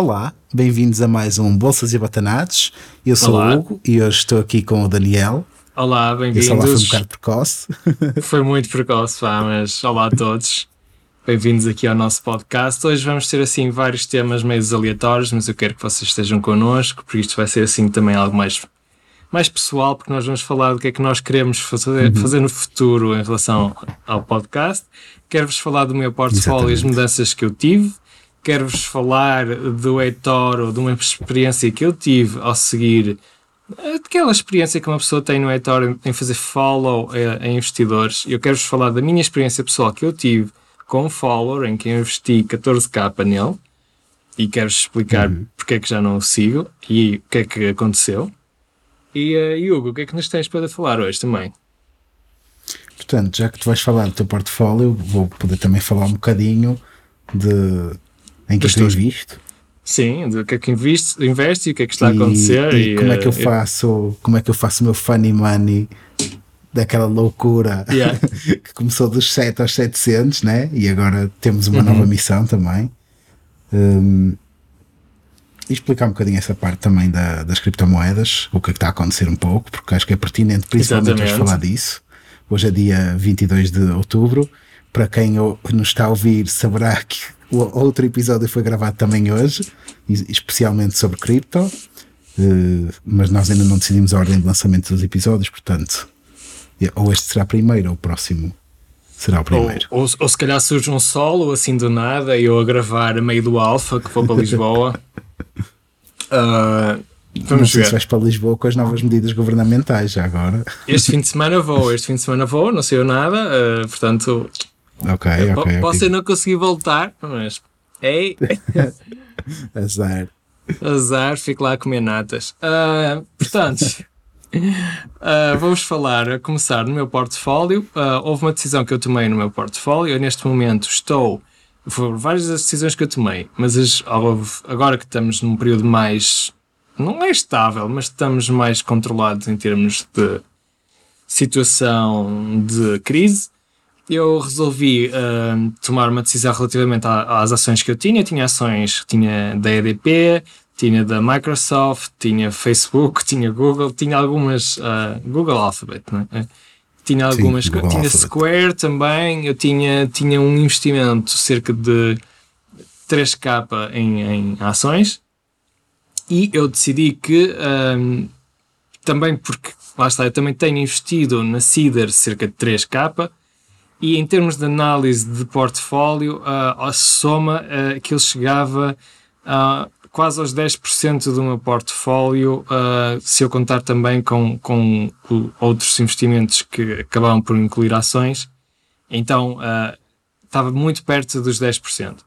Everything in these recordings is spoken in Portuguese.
Olá, bem-vindos a mais um Bolsas e Batanados. Eu sou Olá. o Hugo e hoje estou aqui com o Daniel. Olá, bem-vindos. Esse olá foi um bocado precoce. Foi muito precoce, pá, mas olá a todos. Bem-vindos aqui ao nosso podcast. Hoje vamos ter assim vários temas meio aleatórios, mas eu quero que vocês estejam connosco, porque isto vai ser assim também algo mais, mais pessoal, porque nós vamos falar do que é que nós queremos fazer, uhum. fazer no futuro em relação ao podcast. Quero-vos falar do meu portfólio e as mudanças que eu tive. Quero-vos falar do eToro, de uma experiência que eu tive ao seguir aquela experiência que uma pessoa tem no eToro em fazer follow a, a investidores. Eu quero-vos falar da minha experiência pessoal que eu tive com um follower em que eu investi 14k nele e quero explicar uhum. porque é que já não o sigo e o que é que aconteceu. E uh, Hugo, o que é que nos tens para falar hoje também? Portanto, já que tu vais falar do teu portfólio, vou poder também falar um bocadinho de em que estou visto. Sim, do que é que investe, investe e o que é que está a acontecer. E, e como é que eu eh, faço, como é que eu faço o meu funny money daquela loucura yeah. que começou dos 7 aos 700, né? E agora temos uma uhum. nova missão também. Um, e explicar um bocadinho essa parte também da, das criptomoedas, o que é que está a acontecer um pouco, porque acho que é pertinente, principalmente falar disso. Hoje é dia 22 de outubro. Para quem nos está a ouvir, saberá que o outro episódio foi gravado também hoje, especialmente sobre cripto. Uh, mas nós ainda não decidimos a ordem de lançamento dos episódios, portanto, ou este será primeiro, ou o próximo será o primeiro. Ou, ou, ou se calhar surge um solo assim do nada e eu a gravar a meio do Alfa, que vou para Lisboa. uh, Vamos não sei ver. se vais para Lisboa com as novas medidas governamentais já agora. Este fim de semana vou, este fim de semana vou, não sei nada, uh, portanto. Ok, ok. Posso okay. não conseguir voltar, mas. Ei! Azar. Azar, fico lá a comer natas. Uh, portanto, Uh, Vamos falar, a começar no meu portfólio. Uh, houve uma decisão que eu tomei no meu portfólio. Eu, neste momento, estou. Foram várias das decisões que eu tomei, mas as, agora que estamos num período mais. Não é estável, mas estamos mais controlados em termos de situação de crise. Eu resolvi uh, tomar uma decisão relativamente às ações que eu tinha. Tinha ações, tinha da EDP, tinha da Microsoft, tinha Facebook, tinha Google, tinha algumas. Uh, Google Alphabet, não é? Tinha algumas. Sim, tinha Alphabet. Square também. Eu tinha, tinha um investimento cerca de 3k em, em ações e eu decidi que. Um, também porque, lá está, eu também tenho investido na Cider cerca de 3k e em termos de análise de portfólio, uh, a soma uh, que ele chegava a quase aos 10% do meu portfólio, uh, se eu contar também com, com outros investimentos que acabavam por incluir ações. Então, uh, estava muito perto dos 10%.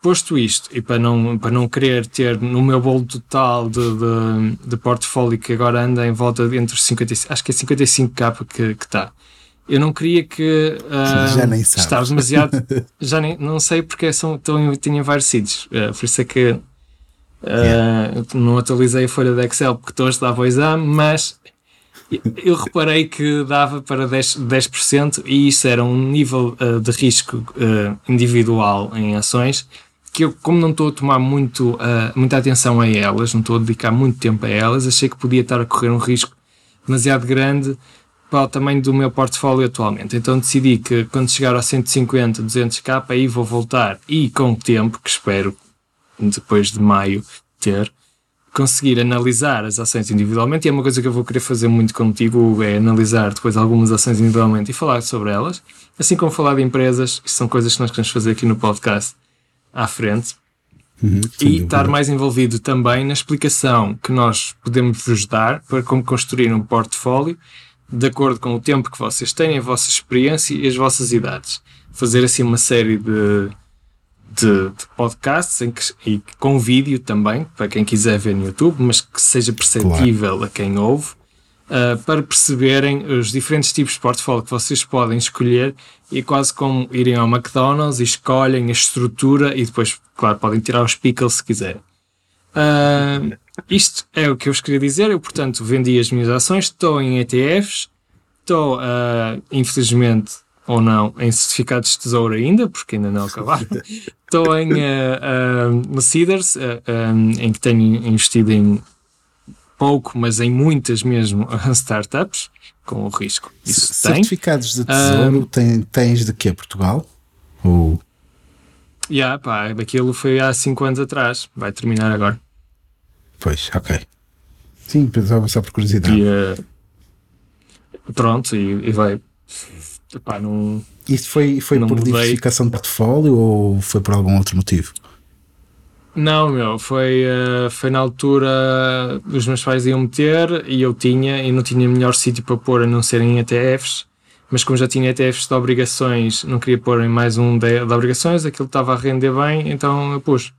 Posto isto, e para não, para não querer ter no meu bolo total de, de, de portfólio que agora anda em volta entre os 55, acho que é 55k que, que está. Eu não queria que uh, já nem sabe. estava demasiado. já nem, não sei porque são, estão, tinha vários sítios. Uh, por isso é que Yeah. Uh, não atualizei a folha de Excel porque estou a estudar o exame, mas eu reparei que dava para 10%, 10% e isso era um nível de risco individual em ações que eu, como não estou a tomar muito, muita atenção a elas, não estou a dedicar muito tempo a elas, achei que podia estar a correr um risco demasiado grande para o tamanho do meu portfólio atualmente. Então decidi que quando chegar a 150, 200k, aí vou voltar e com o tempo, que espero depois de maio ter, conseguir analisar as ações individualmente, e é uma coisa que eu vou querer fazer muito contigo, é analisar depois algumas ações individualmente e falar sobre elas, assim como falar de empresas, isso são coisas que nós queremos fazer aqui no podcast à frente. Uhum, e estar mais envolvido também na explicação que nós podemos vos dar para como construir um portfólio de acordo com o tempo que vocês têm, a vossa experiência e as vossas idades. Fazer assim uma série de de, de podcasts em que, e com vídeo também, para quem quiser ver no YouTube, mas que seja perceptível claro. a quem ouve, uh, para perceberem os diferentes tipos de portfólio que vocês podem escolher e quase como irem ao McDonald's e escolhem a estrutura e depois, claro, podem tirar os pickles se quiserem. Uh, isto é o que eu vos queria dizer. Eu, portanto, vendi as minhas ações, estou em ETFs, estou, uh, infelizmente, ou não em certificados de tesouro ainda, porque ainda não acabaram. Estou em uh, uh, Cedars, uh, em que tenho investido em pouco, mas em muitas mesmo startups, com o risco. Isso Certificados tem. de tesouro tem, tens de quê? Portugal? Ou... Yeah, pá, aquilo foi há 5 anos atrás, vai terminar agora. Pois, ok. Sim, pensava só por curiosidade. E, pronto, e, e vai Epá, não, Isso foi, foi por mudei. diversificação de portfólio ou foi por algum outro motivo? Não, meu, foi, uh, foi na altura os meus pais iam meter e eu tinha, e não tinha melhor sítio para pôr a não ser em ETFs, mas como já tinha ETFs de obrigações, não queria pôr em mais um de, de obrigações, aquilo estava a render bem, então eu pus.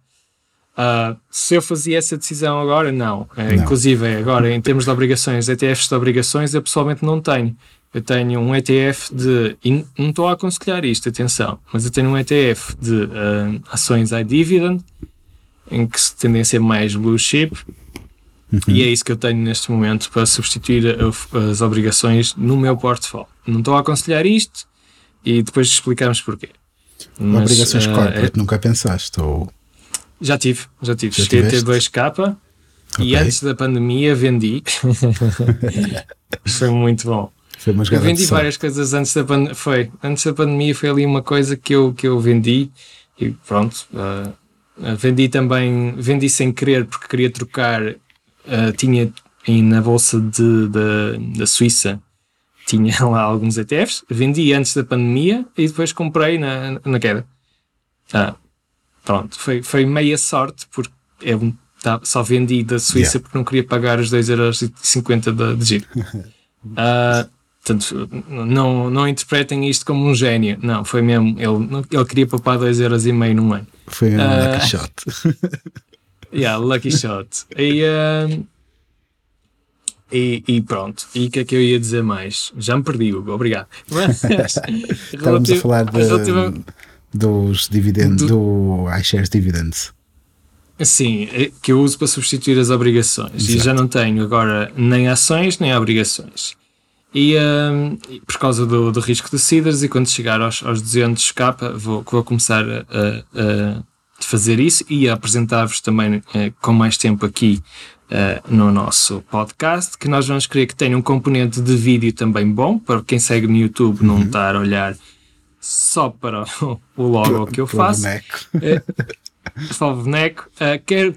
Uh, se eu fazia essa decisão agora, não. Uh, não. Inclusive, agora, em termos de obrigações, ETFs de obrigações, eu pessoalmente não tenho eu tenho um ETF de. não estou a aconselhar isto, atenção, mas eu tenho um ETF de uh, ações iDividend, em que se tendem a ser mais blue chip, uhum. e é isso que eu tenho neste momento para substituir a, as obrigações no meu portfólio. Não estou a aconselhar isto e depois explicamos porquê. Mas, obrigações uh, corporate, é, nunca pensaste? Ou... Já tive, já tive. Já TT2K okay. e antes da pandemia vendi. Foi muito bom. Foi uma eu vendi várias coisas antes da pandemia. Foi. Antes da pandemia foi ali uma coisa que eu, que eu vendi e pronto. Uh, vendi também, vendi sem querer porque queria trocar. Uh, tinha na bolsa de, de, da Suíça tinha lá alguns ETFs, vendi antes da pandemia e depois comprei na, na queda. Ah, pronto, foi, foi meia sorte porque eu tá, só vendi da Suíça yeah. porque não queria pagar os 2,50€ de, de giro. Uh, Portanto, não, não interpretem isto como um gênio. Não, foi mesmo. Ele, ele queria poupar 2,5€ num ano. Foi um uh, lucky shot. yeah, lucky shot. E, uh, e, e, pronto. E o que é que eu ia dizer mais? Já me perdi, Hugo. Obrigado. Estávamos a falar de, dos dividendos, do, do iShares Dividends. Sim, é que eu uso para substituir as obrigações. Exato. E já não tenho agora nem ações nem obrigações. E um, por causa do, do risco de CIDRs, e quando chegar aos, aos 200 capa, vou, vou começar a, a, fazer isso e a apresentar-vos também uh, com mais tempo aqui uh, no nosso podcast, que nós vamos querer que tenha um componente de vídeo também bom, para quem segue no YouTube uhum. não estar a olhar só para o logo que eu faço. É, só o boneco. Uh, quero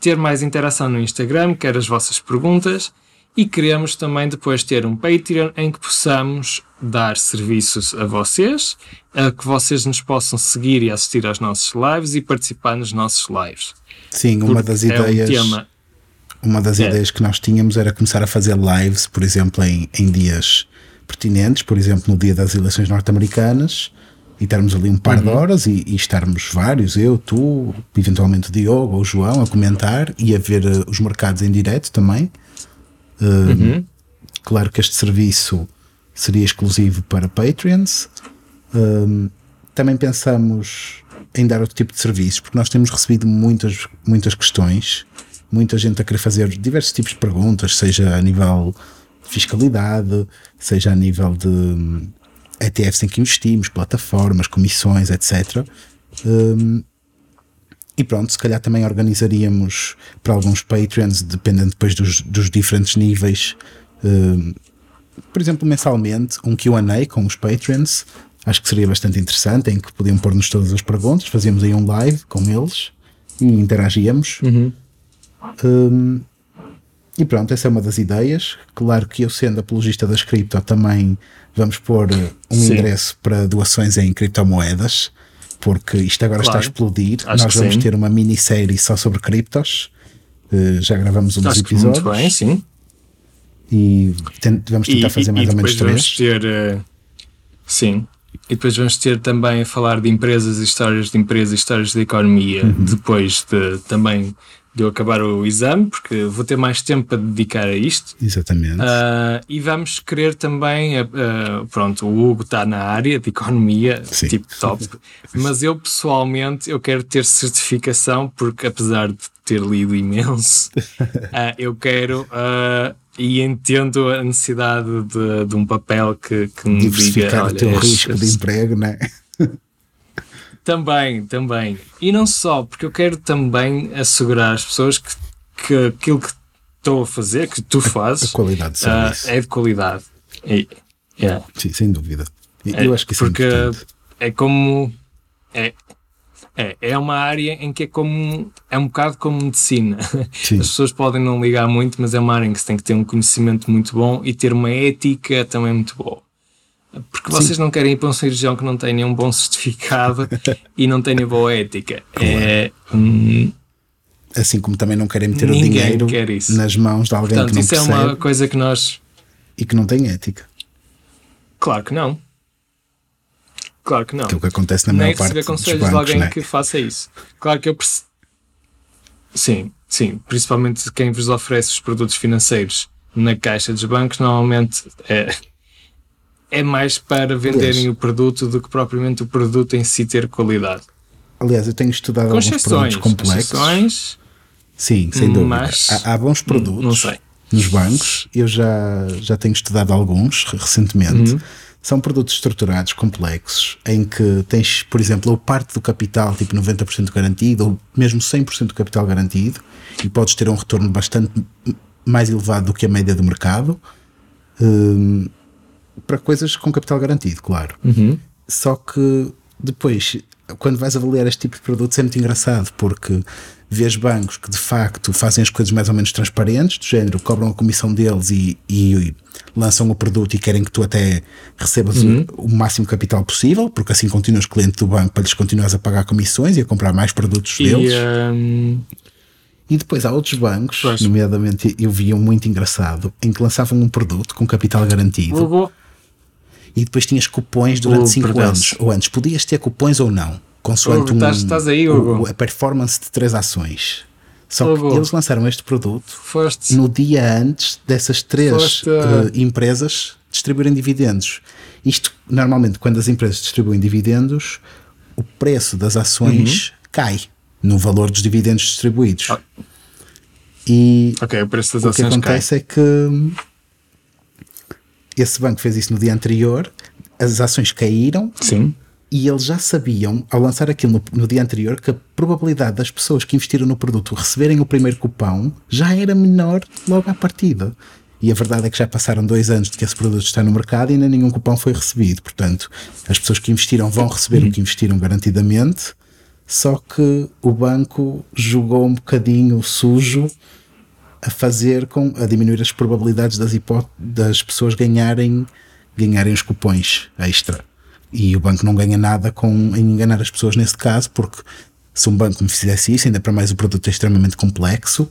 ter mais interação no Instagram, quero as vossas perguntas e queremos também depois ter um Patreon em que possamos dar serviços a vocês, a que vocês nos possam seguir e assistir aos nossos lives e participar nos nossos lives. Sim, uma das é ideias. Um tema, uma das é. ideias que nós tínhamos era começar a fazer lives, por exemplo, em, em dias pertinentes, por exemplo, no dia das eleições norte-americanas, e termos ali um par uhum. de horas e, e, estarmos vários, eu, tu, eventualmente o Diogo ou o João, a comentar e a ver uh, os mercados em direto também. Uhum. Claro que este serviço seria exclusivo para Patreons. também pensamos em dar outro tipo de serviços, porque nós temos recebido muitas, muitas questões, muita gente a querer fazer diversos tipos de perguntas, seja a nível fiscalidade, seja a nível de hum, ETFs em que investimos, plataformas, comissões, etc. Um, e pronto, se calhar também organizaríamos para alguns Patreons, dependendo depois dos, dos diferentes níveis, uh, por exemplo, mensalmente, um QA com os Patreons. Acho que seria bastante interessante, em que podiam pôr-nos todas as perguntas, fazíamos aí um live com eles e interagíamos. Uhum. Um, e pronto, essa é uma das ideias. Claro que eu, sendo apologista das cripto, também vamos pôr um Sim. endereço para doações em criptomoedas porque isto agora claro. está a explodir. Acho Nós vamos sim. ter uma minissérie só sobre criptos. Uh, já gravamos um dos episódios. Muito bem, sim. E vamos tentar e, fazer mais ou menos três. Vamos ter, uh, sim. E depois vamos ter também a falar de empresas, histórias de empresas, histórias de economia, uhum. depois de também de eu acabar o exame, porque vou ter mais tempo para dedicar a isto. Exatamente. Uh, e vamos querer também, uh, pronto, o Hugo está na área de economia, Sim. tipo top, mas eu pessoalmente eu quero ter certificação, porque apesar de ter lido imenso, uh, eu quero e entendo a necessidade de, de um papel que, que me diversificar diga, o teu risco de emprego, não é? Também, também. E não só, porque eu quero também assegurar às pessoas que, que aquilo que estou a fazer, que tu fazes, a qualidade de uh, é de qualidade. E, yeah. Sim, sem dúvida. É, eu acho que isso porque é é como. É, é, é uma área em que é como. É um bocado como medicina. Sim. As pessoas podem não ligar muito, mas é uma área em que se tem que ter um conhecimento muito bom e ter uma ética também muito boa. Porque vocês Sim. não querem ir para um cirurgião que não tenha um bom certificado e não tenha boa ética. É, hum, assim como também não querem meter o dinheiro nas mãos de alguém Portanto, que não isso percebe. é uma coisa que nós. E que não tem ética. Claro que não. Claro que não. Aquilo que acontece na maior parte dos conselhos bancos, de alguém né? que faça isso. Claro que eu perce... Sim, sim. Principalmente quem vos oferece os produtos financeiros na caixa dos bancos, normalmente é, é mais para venderem Aliás, o produto do que propriamente o produto em si ter qualidade. Aliás, eu tenho estudado alguns produtos complexos. Sim, sem dúvida. Mas, há, há, bons produtos nos bancos. Eu já, já tenho estudado alguns recentemente. Uhum. São produtos estruturados, complexos, em que tens, por exemplo, ou parte do capital, tipo 90% garantido, ou mesmo 100% do capital garantido, e podes ter um retorno bastante mais elevado do que a média do mercado. Um, para coisas com capital garantido, claro. Uhum. Só que depois, quando vais avaliar este tipo de produtos, é muito engraçado, porque vês bancos que de facto fazem as coisas mais ou menos transparentes, do género, cobram a comissão deles e, e lançam o produto e querem que tu até recebas uhum. o, o, máximo capital possível, porque assim continuas cliente do banco para lhes continuares a pagar comissões e a comprar mais produtos e, deles. Um... E depois há outros bancos, pois. nomeadamente eu vi um muito engraçado, em que lançavam um produto com capital garantido. Uhum e depois tinhas cupões durante 5 anos. Ou antes, podias ter cupões ou não, consoante Hugo, um, estás, aí, Hugo. a performance de três ações. Só Hugo. que eles lançaram este produto Foste. no dia antes dessas três uh, empresas distribuírem dividendos. Isto, normalmente, quando as empresas distribuem dividendos, o preço das ações uhum. cai no valor dos dividendos distribuídos. Ah. E okay, o, preço das o que acontece cai. é que esse banco fez isso no dia anterior, as ações caíram. Sim. E eles já sabiam, ao lançar aquilo no, no, dia anterior, que a probabilidade das pessoas que investiram no produto receberem o primeiro cupão já era menor logo à partida. E a verdade é que já passaram dois anos de que esse produto está no mercado e ainda nenhum cupão foi recebido. Portanto, as pessoas que investiram vão receber uhum. o que investiram garantidamente, só que o banco jogou um bocadinho sujo a fazer com a diminuir as probabilidades das, das pessoas ganharem ganharem os cupões extra. E o banco não ganha nada com em enganar as pessoas nesse caso, porque se um banco me fizesse isso, ainda para mais o produto é extremamente complexo,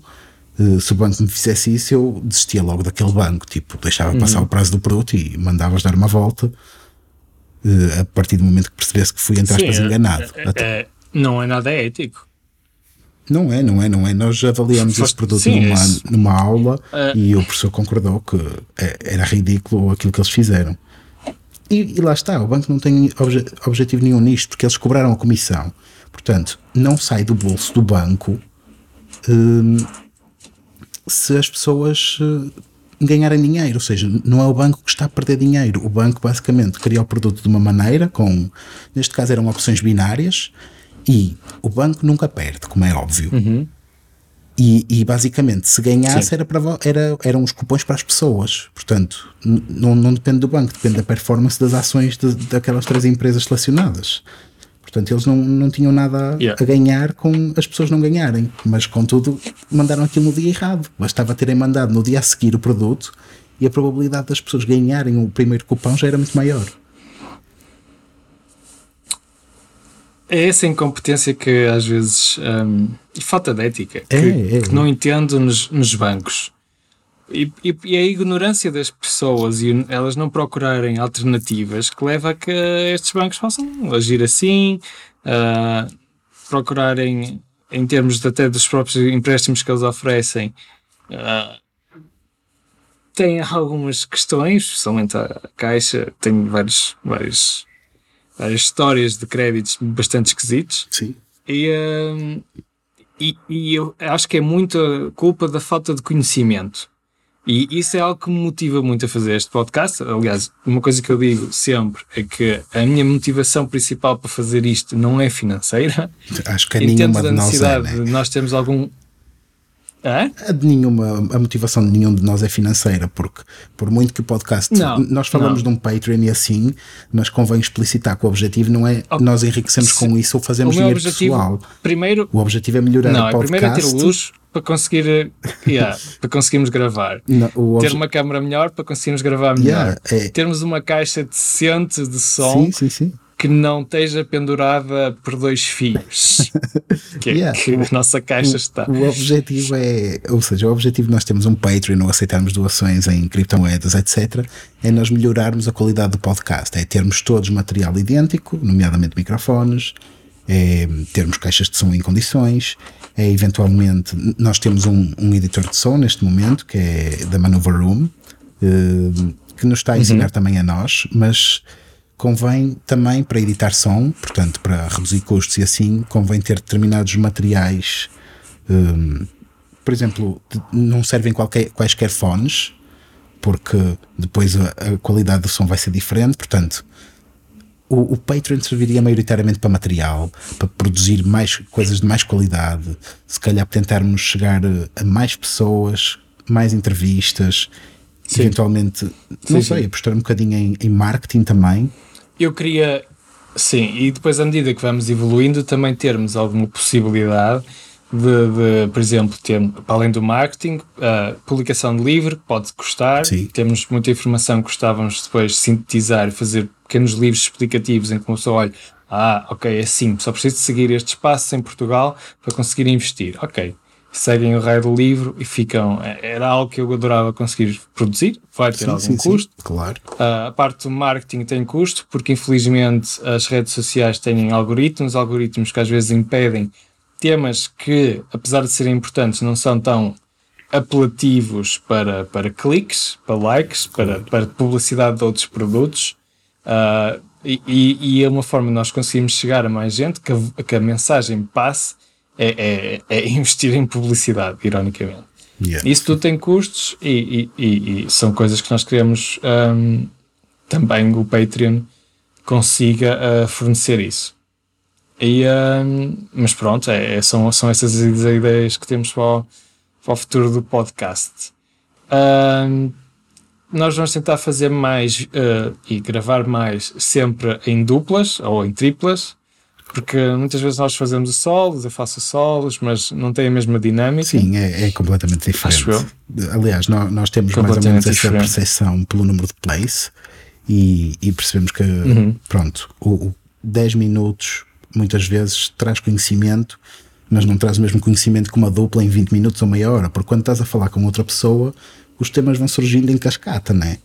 uh, se o banco me fizesse isso, eu desistia logo daquele banco, tipo, deixava uhum. passar o prazo do produto e mandavas dar uma volta uh, a partir do momento que percebesse que fui, entre aspas, Sim, enganado. É, é, não é nada ético. Não é, não é, não é. Nós avaliamos esse produto Sim, numa, numa aula uh, e o professor concordou que é, era ridículo aquilo que eles fizeram. E, e lá está, o banco não tem obje, objetivo nenhum nisto, porque eles cobraram a comissão. Portanto, não sai do bolso do banco hum, se as pessoas hum, ganharem dinheiro. Ou seja, não é o banco que está a perder dinheiro. O banco basicamente cria o produto de uma maneira, com, neste caso eram opções binárias, e o banco nunca perde, como é óbvio. Uhum. E, e, basicamente, se ganhasse, era para, era, eram os cupons para as pessoas. Portanto, não, depende do banco, depende da performance das ações de, daquelas três empresas selecionadas. Portanto, eles não, não tinham nada yeah. a ganhar com as pessoas não ganharem. Mas, contudo, mandaram aquilo no dia errado. Bastava terem mandado no dia a seguir o produto e a probabilidade das pessoas ganharem o primeiro cupão já era muito maior. É essa incompetência que às vezes. Um, e falta de ética. É, que, é, que não entendo nos, nos bancos. E, e, e, a ignorância das pessoas e elas não procurarem alternativas que leva a que estes bancos possam agir assim, uh, procurarem, em termos de, até dos próprios empréstimos que eles oferecem, uh, tem algumas questões, principalmente a Caixa tem vários, vários histórias de créditos bastante esquisitos. Sim. E, uh, e, e, eu acho que é muito culpa da falta de conhecimento. E isso é algo que me motiva muito a fazer este podcast. Aliás, uma coisa que eu digo sempre é que a minha motivação principal para fazer isto não é financeira. Acho que é nenhuma de nós é, né? de nós temos algum é? A, de nenhuma, a motivação de nenhum de nós é financeira, porque por muito que o podcast. Não, nós falamos não. de um Patreon e assim, mas convém explicitar que o objetivo não é okay. nós enriquecemos com isso ou fazemos dinheiro pessoal. Primeiro, o objetivo é melhorar não, o podcast. Primeiro é ter luz para conseguir yeah, para conseguirmos gravar. Não, ter uma câmera melhor para conseguirmos gravar melhor. Yeah, é... Termos uma caixa decente de som. Sim, sim, sim que não esteja pendurada por dois fios. que, yeah. que a nossa caixa está. O objetivo é, ou seja, o objetivo de nós temos um Patreon ou aceitarmos doações em criptomoedas, etc., é nós melhorarmos a qualidade do podcast, é termos todos material idêntico, nomeadamente microfones, é termos caixas de som em condições, é eventualmente, nós temos um, um editor de som neste momento, que é da Maneuver Room, eh, que nos está a ensinar uhum. também a nós, mas convém também para editar som, portanto, para reduzir custos e assim, convém ter determinados materiais. Um, por exemplo, não servem qualquer, quaisquer fones, porque depois a, a, qualidade do som vai ser diferente. Portanto, o, o Patreon serviria maioritariamente para material, para produzir mais coisas de mais qualidade, se calhar tentarmos chegar a mais pessoas, mais entrevistas. Sim. Eventualmente, não sim, sei, sim. apostar um bocadinho em, em marketing também, eu queria, sim, e depois à medida que vamos evoluindo, também termos alguma possibilidade de, de por exemplo, ter, para além do marketing, a publicação de livro pode custar. Sim. Temos muita informação que gostávamos depois de sintetizar e fazer pequenos livros explicativos em que uma pessoa olha, ah, ok, é simples, só preciso seguir estes passos em Portugal para conseguir investir. Ok, seguem o raio do livro e ficam. É, era algo que eu adorava conseguir produzir, vai ter sim, algum sim, custo. Sim, claro. Uh, a parte do marketing tem custo, porque infelizmente as redes sociais têm algoritmos, algoritmos que às vezes impedem temas que, apesar de serem importantes, não são tão apelativos para, para cliques, para likes, para, para publicidade de outros produtos. Uh, e, e, é uma forma de nós conseguirmos chegar a mais gente, que a, que a mensagem passe é, é, é investir em publicidade, ironicamente. Yeah. Isso tudo tem custos e, e, e, são coisas que nós queremos um, também o Patreon consiga uh, fornecer isso. E, um, mas pronto, é, é, são, são essas ideias que temos para o, para o futuro do podcast. Um, nós vamos tentar fazer mais uh, e gravar mais sempre em duplas ou em triplas porque muitas vezes nós fazemos solos, eu faço solos, mas não tem a mesma dinâmica. Sim, é, é completamente diferente. Aliás, nós, nós temos mais ou menos essa percepção pelo número de plays e, e percebemos que, uhum. pronto, o, o 10 minutos muitas vezes traz conhecimento, mas não traz o mesmo conhecimento que uma dupla em 20 minutos ou meia hora, porque quando estás a falar com outra pessoa, os temas vão surgindo em cascata, né?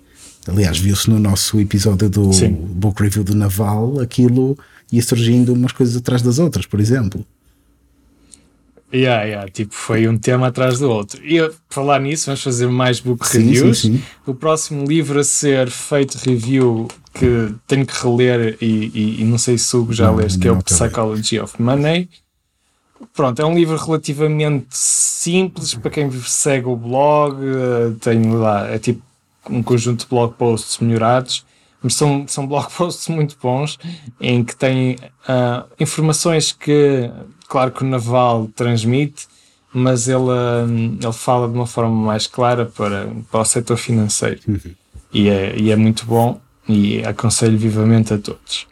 Aliás, viu-se no nosso episódio do Sim. Book Review do Naval, aquilo ia surgindo umas coisas atrás das outras, por exemplo. Yeah, yeah, tipo, foi um tema atrás do outro. E falar nisso, vamos fazer mais book sim, reviews. Sim, sim. O próximo livro a ser feito review que tenho que reler e, e, e não sei se o já leste, que é o Psychology of Money. Pronto, é um livro relativamente simples para quem segue o blog. Eh, Tenho lá, é tipo um conjunto de blog posts melhorados mas são, são blog posts muito bons em que tem uh, informações que, claro que o Naval transmite, mas ele, uh, ele fala de uma forma mais clara para, para o setor financeiro. Uhum. E, é, e é muito bom e aconselho vivamente a todos.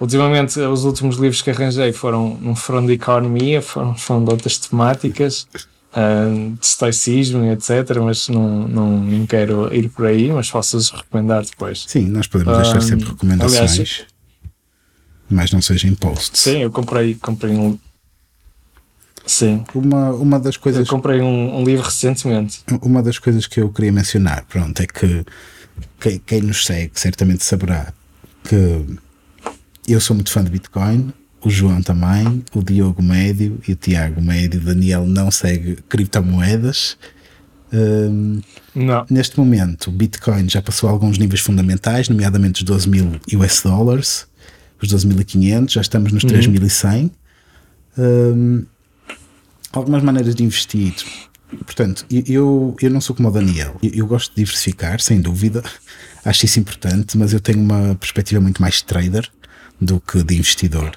Ultimamente, os últimos livros que arranjei foram, não foram de economia, foram, foram de outras temáticas de estoicismo, etc. Mas não, não, não quero ir por aí, mas posso-vos recomendar depois. Sim, nós podemos deixar sempre recomendações, aliás, mas não seja em posts. Sim, eu comprei, comprei um. Sim. Uma, uma das coisas. Eu comprei um, um livro recentemente. Uma das coisas que eu queria mencionar, pronto, é que quem, quem nos segue certamente saberá que eu sou muito fã de Bitcoin, o João também, o Diogo Médio e o Tiago Médio. O Daniel não segue criptomoedas. Um, não. Neste momento, o Bitcoin já passou alguns níveis fundamentais, nomeadamente os 12 mil US dólares, os 12.500, já estamos nos uhum. 3.100. Um, algumas maneiras de investir. portanto, eu, eu não sou como o Daniel. Eu, eu, gosto de diversificar, sem dúvida. Acho isso importante, mas eu tenho uma perspectiva muito mais trader do que de investidor.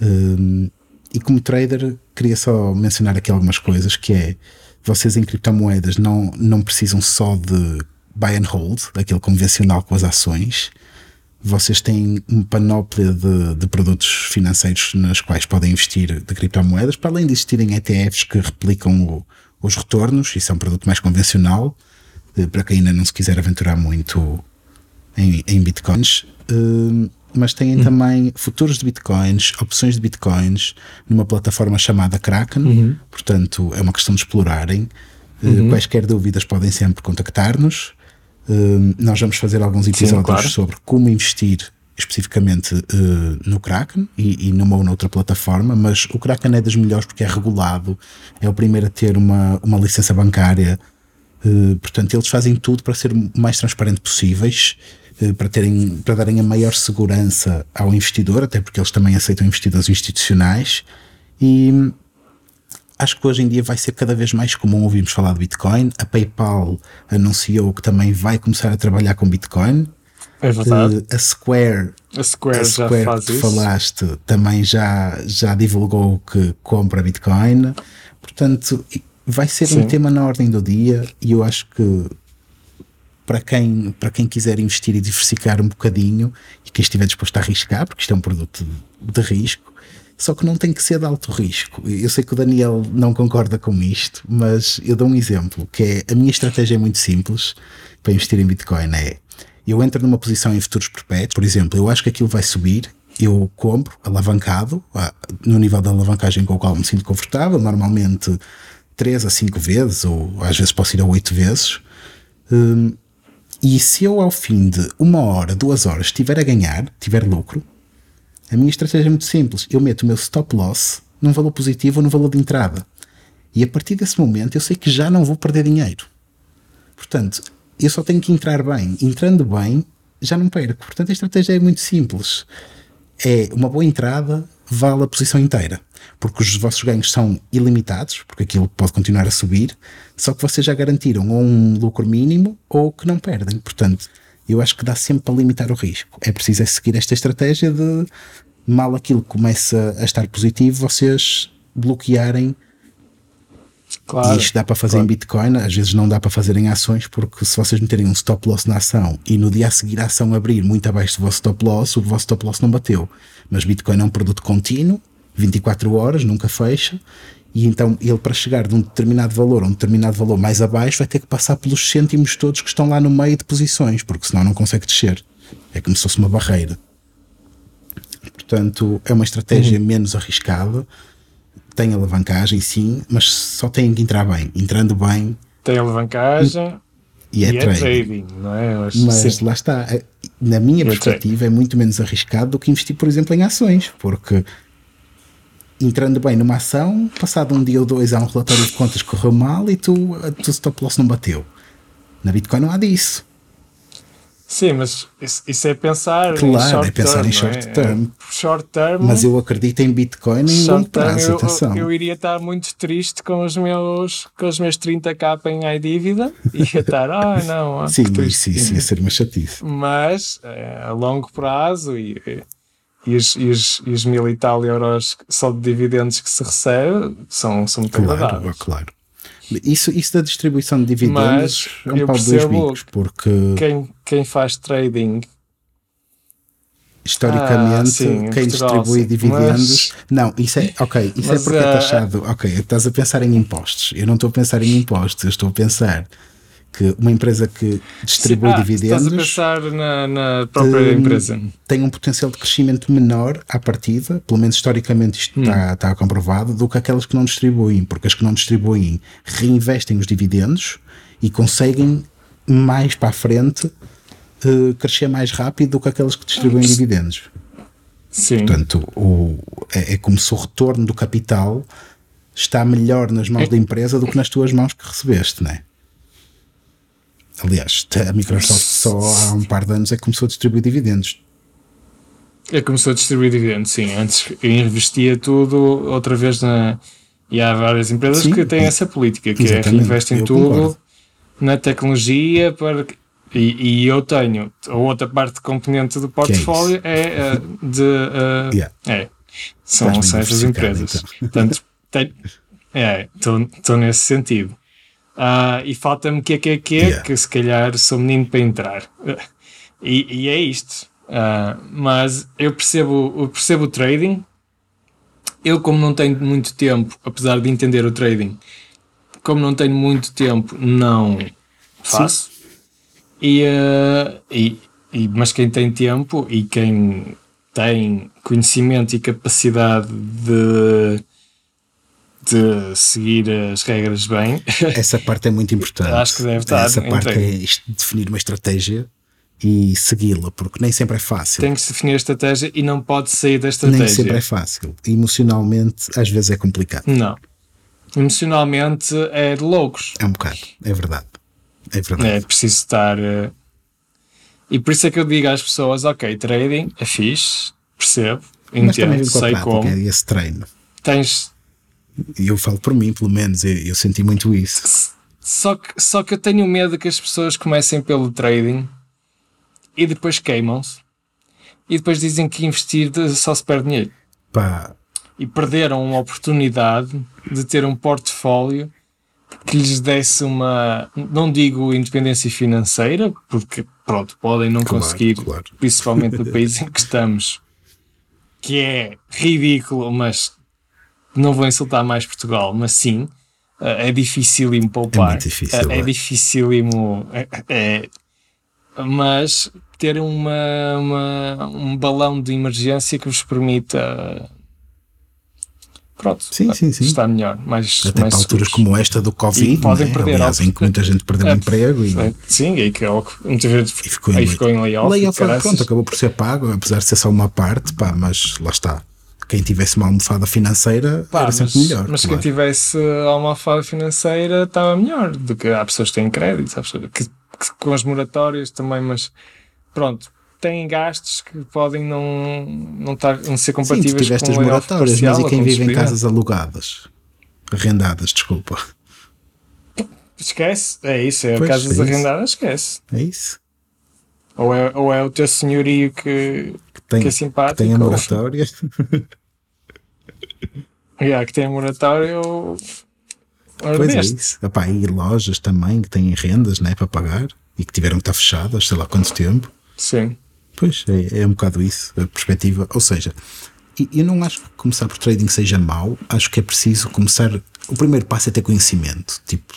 Um, e como trader, queria só mencionar aqui algumas coisas, que é, vocês em criptomoedas não, não precisam só de buy and hold, aquele convencional com as ações, vocês têm uma panóplia de, de, produtos financeiros nas quais podem investir de criptomoedas, para além de existirem ETFs que replicam o, os retornos, isso é um produto mais convencional, eh, para quem ainda não se quiser aventurar muito em, em bitcoins. Uh, mas têm hum. também futuros de bitcoins, opções de bitcoins, numa plataforma chamada Kraken. Uhum. Portanto, é uma questão de explorarem. Eh, uhum. quaisquer dúvidas podem sempre contactar-nos. Uh, nós vamos fazer alguns episódios Sim, claro. sobre como investir especificamente uh, no Kraken e, e, numa ou noutra plataforma, mas o Kraken é das melhores porque é regulado, é o primeiro a ter uma, uma licença bancária, uh, portanto, eles fazem tudo para ser o mais transparente possíveis, para, terem, para darem a maior segurança ao investidor, até porque eles também aceitam investidores institucionais e acho que hoje em dia vai ser cada vez mais comum ouvirmos falar de Bitcoin. A PayPal anunciou que também vai começar a trabalhar com Bitcoin. É verdade. a Square, a Square, a Square já que falaste também já, já divulgou que compra Bitcoin. Portanto, vai ser Sim. um tema na ordem do dia e eu acho que para quem, para quem quiser investir e diversificar um bocadinho e quem estiver disposto a arriscar, porque isto é um produto de, de risco, só que não tem que ser de alto risco. Eu sei que o Daniel não concorda com isto, mas eu dou um exemplo, que é a minha estratégia é muito simples para investir em Bitcoin. É eu entro numa posição em futuros perpétuos, por exemplo, eu acho que aquilo vai subir, eu compro alavancado, no nível da alavancagem com o qual me sinto confortável, normalmente 3 a 5 vezes, ou às vezes posso ir a 8 vezes. Hum, e se eu ao fim de uma hora, duas horas, estiver a ganhar, tiver lucro, a minha estratégia é muito simples. Eu meto o meu stop loss num valor positivo ou no valor de entrada. E a partir desse momento eu sei que já não vou perder dinheiro. Portanto, eu só tenho que entrar bem. Entrando bem, já não perco. Portanto, a estratégia é muito simples. É uma boa entrada, vale a posição inteira. Porque os vossos ganhos são ilimitados, porque aquilo pode continuar a subir, só que vocês já garantiram ou um lucro mínimo ou que não perdem. Portanto, eu acho que dá sempre para limitar o risco. É preciso é seguir esta estratégia de mal aquilo começa a estar positivo, vocês bloquearem. Claro, e isto dá para fazer claro. em Bitcoin, às vezes não dá para fazer em ações, porque se vocês meterem um stop loss na ação e no dia a seguir a ação abrir muito abaixo do vosso stop loss, o vosso stop loss não bateu. Mas Bitcoin é um produto contínuo, 24 horas, nunca fecha, e então ele para chegar de um determinado valor a um determinado valor mais abaixo vai ter que passar pelos cêntimos todos que estão lá no meio de posições, porque senão não consegue descer. É como se fosse uma barreira. Portanto, é uma estratégia uhum. menos arriscada, tem alavancagem sim, mas só tem que entrar bem. Entrando bem. Tem alavancagem. E é, e trading. é trading. não é? Mas sim. lá está, é, na minha é perspectiva, é muito menos arriscado do que investir, por exemplo, em ações, porque entrando bem numa ação, passado um dia ou dois há um relatório de contas que correu mal e tu, tu stop loss não bateu. Na Bitcoin não há disso. Sim, mas isso, isso é pensar claro, em é pensar term, em short é? term. É, short term. Mas eu acredito em Bitcoin em longo prazo, eu, atenção. Eu, iria estar muito triste com os meus, com os meus 30k em dívida e ia estar, ah, não. sim, isso, isso ia ser uma chatice. Mas é, a longo prazo e e os, e os, e os mil e tal euros só de dividendos que se recebe são, são muito claro, agradáveis. Claro. Isso, isso da distribuição de dividendos Mas é um pau dois bicos, porque quem, quem faz trading historicamente ah, sim, quem Portugal, distribui sim. dividendos. Mas, não, isso é ok, isso é porque é taxado. Ok, estás a pensar em impostos. Eu não estou a pensar em impostos, eu estou a pensar que uma empresa que distribui ah, dividendos. Estás a pensar na, na própria um, empresa. Tem um potencial de crescimento menor à partida, pelo menos historicamente isto hum. está, está comprovado, do que aquelas que não distribuem, porque as que não distribuem reinvestem os dividendos e conseguem mais para a frente uh, crescer mais rápido do que aquelas que distribuem hum. dividendos. Sim. Portanto, o, é, é como se o retorno do capital está melhor nas mãos é. da empresa do que nas tuas mãos que recebeste, não é? Aliás, a Microsoft só há um par de anos é que começou a distribuir dividendos. É começou a distribuir dividendos, sim. Antes investia tudo outra vez na, E há várias empresas Sim, que têm essa política, que é reinvestem tudo concordo. na tecnologia para e, e, eu tenho a outra parte de componente do portfólio é, é de uh, yeah. é, são, são essas empresas. Então. Portanto, estou é, nesse sentido. Uh, e falta-me que é que é que é, yeah. que se calhar sou menino para entrar. E, e é isto. Uh, mas eu percebo, eu percebo o trading. Eu, como não tenho muito tempo, apesar de entender o trading, como não tenho muito tempo, não faço. E, uh, e, e, mas quem tem tempo e quem tem conhecimento e capacidade de, de seguir as regras bem. Essa parte é muito importante. Acho que deve estar. Essa parte é definir uma estratégia e segui-la, porque nem sempre é fácil. Tem que se definir a estratégia e não pode sair da estratégia. Nem sempre é fácil. Emocionalmente, às vezes é complicado. Não. Emocionalmente é de loucos. É um bocado, é verdade. É verdade. É preciso estar. Uh... E por isso é que eu digo às pessoas: ok, trading é fixe, percebo, entendo, sei como. É esse treino. Tens. Eu falo por mim, pelo menos, eu, eu senti muito isso. Só que, só que eu tenho medo que as pessoas comecem pelo trading e depois queimam-se e depois dizem que investir só se perde dinheiro. Pá. E perderam uma oportunidade de ter um portfólio que lhes desse uma, não digo independência financeira, porque pronto, podem não claro, conseguir, claro. principalmente no país em que estamos, que é ridículo, mas não vou insultar mais Portugal, mas sim, eh, é dificílimo poupar. É muito difícil. É, é dificílimo. É, é, mas ter uma, uma, um balão de emergência que vos permita pronto, sim, sim, sim. está melhor. Mais, Até mais para alturas como esta do Covid, podem é? perder Aliás, em que muita gente perdeu é, emprego. E, sim, e que muita gente ficou, aí em, ficou em layoff. Layoff, pronto, acabou por ser pago, apesar de ser só uma parte, pá, mas lá está. Quem tivesse uma almofada financeira pá, era sempre mas, melhor. Mas claro. quem tivesse almofada financeira estava melhor do que há pessoas que têm crédito, que, que, com as moratórias também, mas pronto, têm gastos que podem não, não, tar, não ser compatíveis Sim, com as moratórias, mas e quem vive em casas alugadas? Arrendadas, desculpa. Esquece, é isso, é pois, casas é arrendadas, esquece. É isso. Ou é, ou é o teu senhorio que, que, tem, que é simpático. Que tem a moratória. Ou... yeah, que tem a moratória ou. Pois é isso. Epá, e lojas também que têm rendas né, para pagar e que tiveram que estar fechadas, sei lá quanto tempo. Sim. Pois, é, é um bocado isso, a perspectiva. Ou seja, eu não acho que começar por trading seja mau, acho que é preciso começar. O primeiro passo é ter conhecimento. Tipo,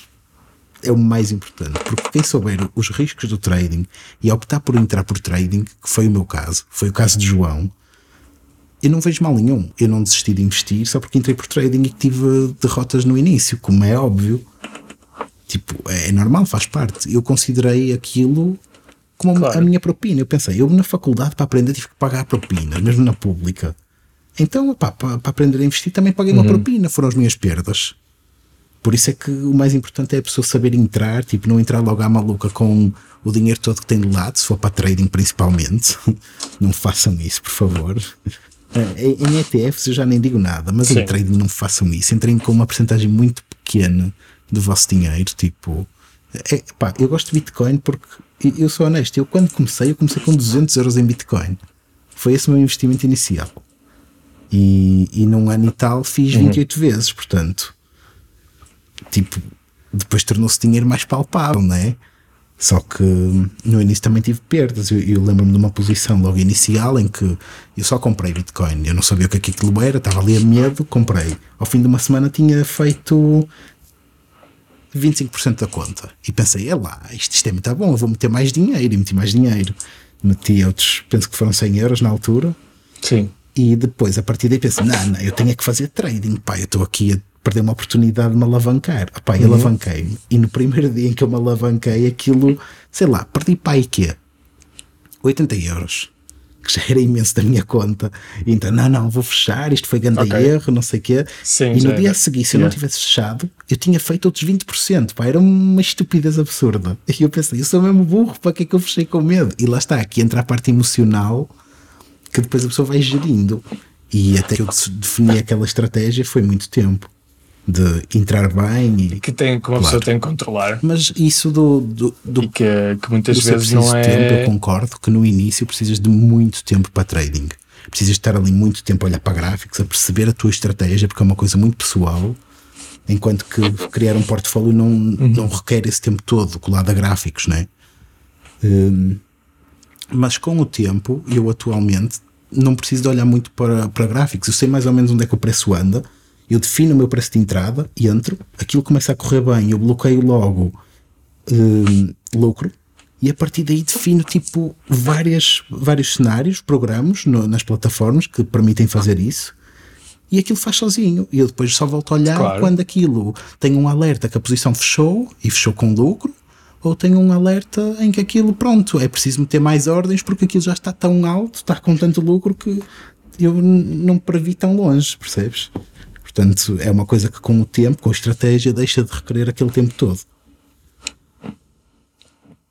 é o mais importante, porque quem souber os riscos do trading e optar por entrar por trading, que foi o meu caso, foi o caso de João, eu não vejo mal nenhum. Eu não desisti de investir só porque entrei por trading e tive derrotas no início, como é óbvio. Tipo, é normal, faz parte. Eu considerei aquilo como claro. a minha propina. Eu pensei, eu na faculdade para aprender tive que pagar propinas, mesmo na pública. Então, pá, para, para aprender a investir também paguei uhum. uma propina, foram as minhas perdas. Por isso é que o mais importante é a pessoa saber entrar, tipo, não entrar logo à maluca com o dinheiro todo que tem de lado, se for para trading principalmente. não façam isso, por favor. Eh, em ETFs eu já nem digo nada, mas Sim. em trading não façam isso. Entrem com uma porcentagem muito pequena do vosso dinheiro, tipo. É, pá, eu gosto de Bitcoin porque eu sou honesto, eu quando comecei, eu comecei com 200 euros em Bitcoin. Foi esse o meu investimento inicial. E, e num ano e tal fiz 28 uhum. vezes, portanto, tipo, depois tornou-se dinheiro mais palpável, não é? Só que no início também tive perdas. Eu, eu lembro-me de uma posição logo inicial em que eu só comprei Bitcoin. Eu não sabia o que, é que aquilo era, estava ali a medo, comprei. Ao fim de uma semana tinha feito 25% da conta. E pensei, é lá, isto, isto é muito bom, eu vou meter mais dinheiro. E meti mais dinheiro. Meti outros, penso que foram 100 euros na altura. Sim. E depois, a partir daí, pensei, não, não, eu tenho é que fazer trading, pá, eu estou aqui a perder uma oportunidade de me alavancar. Pá, uhum. alavanquei-me. E no primeiro dia em que eu me alavanquei, aquilo, sei lá, perdi para aí quê? 80 euros que já era imenso da minha conta. E então, não, não, vou fechar, isto foi grande okay. erro, não sei o quê. Sim, e no dia a seguir, se eu não tivesse fechado, eu tinha feito outros 20%, pá, era uma estupidez absurda. E eu pensei, eu sou mesmo burro, para que é que eu fechei com medo? E lá está, aqui entra a parte emocional que depois a pessoa vai gerindo. E até que eu defini aquela estratégia foi muito tempo. De entrar bem e que tem que uma claro. pessoa tem que controlar. Mas isso do, do, do que, que muitas vezes não é. Tempo, eu concordo que no início precisas de muito tempo para trading. Precisas estar ali muito tempo a olhar para gráficos, a perceber a tua estratégia, porque é uma coisa muito pessoal. Enquanto que criar um portfólio não, uhum. não requer esse tempo todo colado a gráficos, né? Um, mas com o tempo, eu atualmente não preciso de olhar muito para, para gráficos. Eu sei mais ou menos onde é que o preço anda eu defino o meu preço de entrada, entro, aquilo começa a correr bem, eu bloqueio logo um, lucro e a partir daí defino tipo várias, vários cenários, programas no, nas plataformas que permitem fazer isso e aquilo faz sozinho. E eu depois só volto a olhar claro. quando aquilo tem um alerta que a posição fechou e fechou com lucro, ou tem um alerta em que aquilo, pronto, é preciso meter mais ordens porque aquilo já está tão alto, está com tanto lucro que eu não previ tão longe, percebes? Portanto, é uma coisa que com o tempo, com a estratégia, deixa de requerer aquele tempo todo.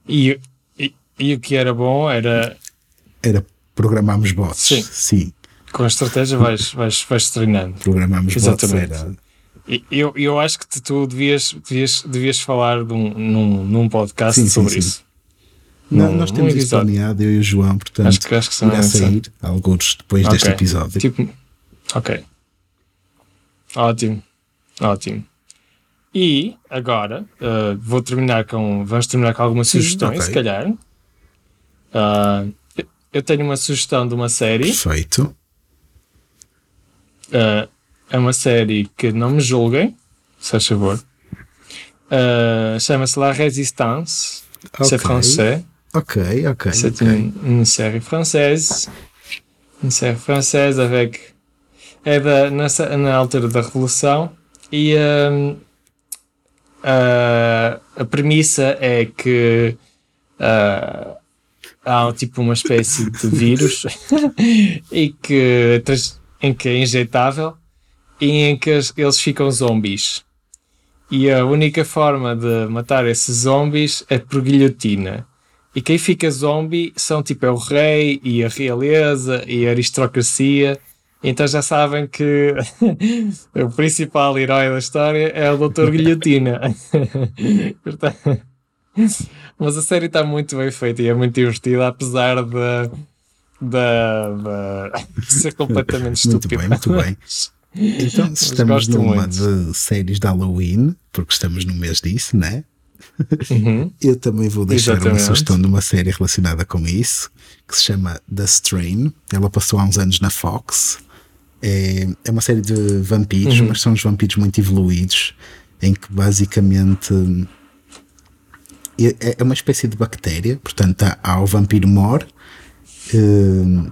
E, e, e o que era bom era. Era programarmos bots. Sim. Sim. Com a estratégia vais, vais, vais treinando. Programarmos Exatamente. bots. Era... Eu, eu acho que tu devias, devias, devias falar de um, num, num podcast sim, sobre sim, isso. Não, nós temos isso planeado, eu e o João, portanto, acho que, acho que irá sair alguns depois okay. deste episódio. Tipo, ok. Ótimo, ótimo. E agora uh, vou terminar com. Vamos terminar com algumas Sim, sugestões, okay. se calhar. Uh, eu tenho uma sugestão de uma série. Perfeito. Uh, é uma série que não me julguem, se faz favor. Chama-se La Résistance. Okay. C'est français. Ok, ok. C'est okay. une, une série française. Une série française avec é da, nessa, na altura da Revolução e uh, uh, a premissa é que uh, há tipo uma espécie de vírus e que, em que é injetável e em que eles ficam zombies. E a única forma de matar esses zombies é por guilhotina. E quem fica zombie são tipo é o rei e a realeza e a aristocracia então já sabem que o principal herói da história é o Doutor Guilhotina. mas a série está muito bem feita e é muito divertida, apesar de, de, de ser completamente estúpida. Muito bem, muito bem. Então, se estamos numa muito. de séries de Halloween, porque estamos no mês disso, né? Uhum. Eu também vou deixar Exatamente. uma sugestão de uma série relacionada com isso, que se chama The Strain. Ela passou há uns anos na Fox é, é uma série de vampiros, uhum. mas são os vampiros muito evoluídos, em que basicamente é, é uma espécie de bactéria, portanto há, o vampiro mor, eh,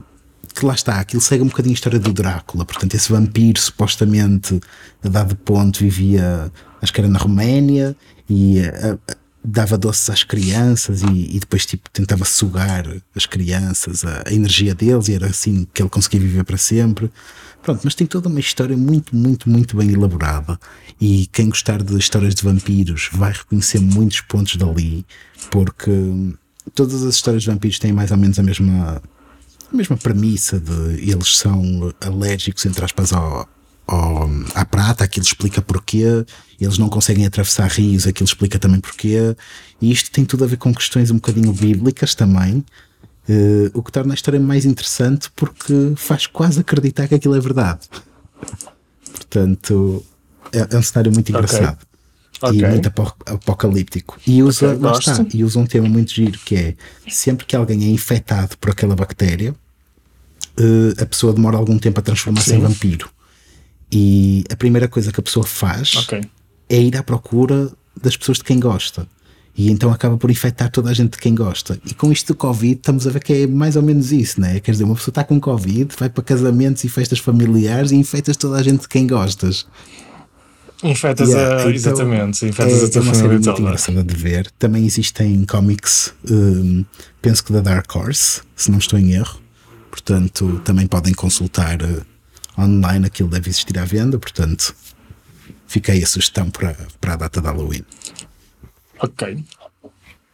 que lá está, aquilo segue um bocadinho a história do Drácula, portanto esse vampiro supostamente a dado ponto vivia, acho que era na Roménia, e a, a, dava doces às crianças e, e, depois tipo tentava sugar as crianças, a, a energia deles, e era assim que ele conseguia viver para sempre. Pronto, mas tem toda uma história muito, muito, muito bem elaborada. E quem gostar de histórias de vampiros vai reconhecer muitos pontos dali, porque todas as histórias de vampiros têm mais ou menos a mesma, a mesma premissa de eles são alérgicos, entre aspas, ao, ao, à prata, aquilo explica porquê, eles não conseguem atravessar rios, aquilo explica também porquê, e isto tem tudo a ver com questões um bocadinho bíblicas também, Uh, o que torna a história mais interessante porque faz quase acreditar que aquilo é verdade. Portanto, é, é um cenário muito engraçado. Okay. E muito apocalíptico. E usa, okay, lá está, e usa um tema muito giro que é sempre que alguém é infectado por aquela bactéria, uh, a pessoa demora algum tempo a transformar-se em vampiro. E a primeira coisa que a pessoa faz okay. é ir à procura das pessoas de quem gosta. E então acaba por infectar toda a gente de quem gosta. E com isto do Covid, estamos a ver que é mais ou menos isso, né? Quer dizer, uma pessoa está com Covid, vai para casamentos e festas familiares e infectas toda a gente de quem gostas. Infectas yeah, a, então, exatamente, infectas é, a tua é uma muito engraçada de ver. Também existem cómics, um, penso que da Dark Horse, se não estou em erro. Portanto, também podem consultar uh, online, aquilo deve existir à venda. Portanto, aí a sugestão para, para a data de Halloween. Ok.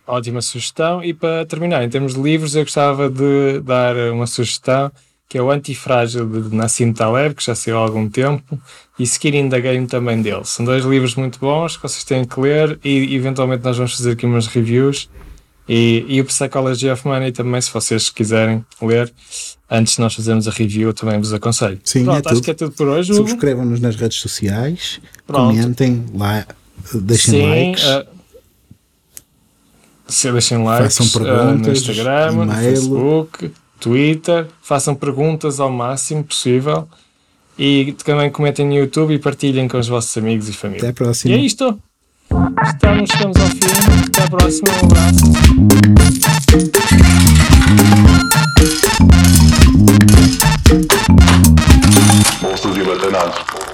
Ótima sugestão. E para terminar, em termos de livros, eu gostava de dar uma sugestão que é o Antifrágil de Nassim Taleb, que já saiu há algum tempo, e Skin in the Game também dele. São dois livros muito bons que vocês têm que ler e eventualmente nós vamos fazer aqui umas reviews. E, e o Psychology of Money também, se vocês quiserem ler, antes de nós fazermos a review, também vos aconselho. Sim, Pronto, é acho tudo. que é tudo por hoje. Subscrevam-nos nas redes sociais, Pronto. comentem lá, deixem Sim, likes. uh, se deixem likes façam eh, perguntas, uh, no Instagram, email. no Facebook, Twitter, façam perguntas ao máximo possível e também comentem no YouTube e partilhem com os vossos amigos e família. Até a próxima. E é isto. Estamos, ao fim. Até a próxima. Um abraço. Bolsas e batanados.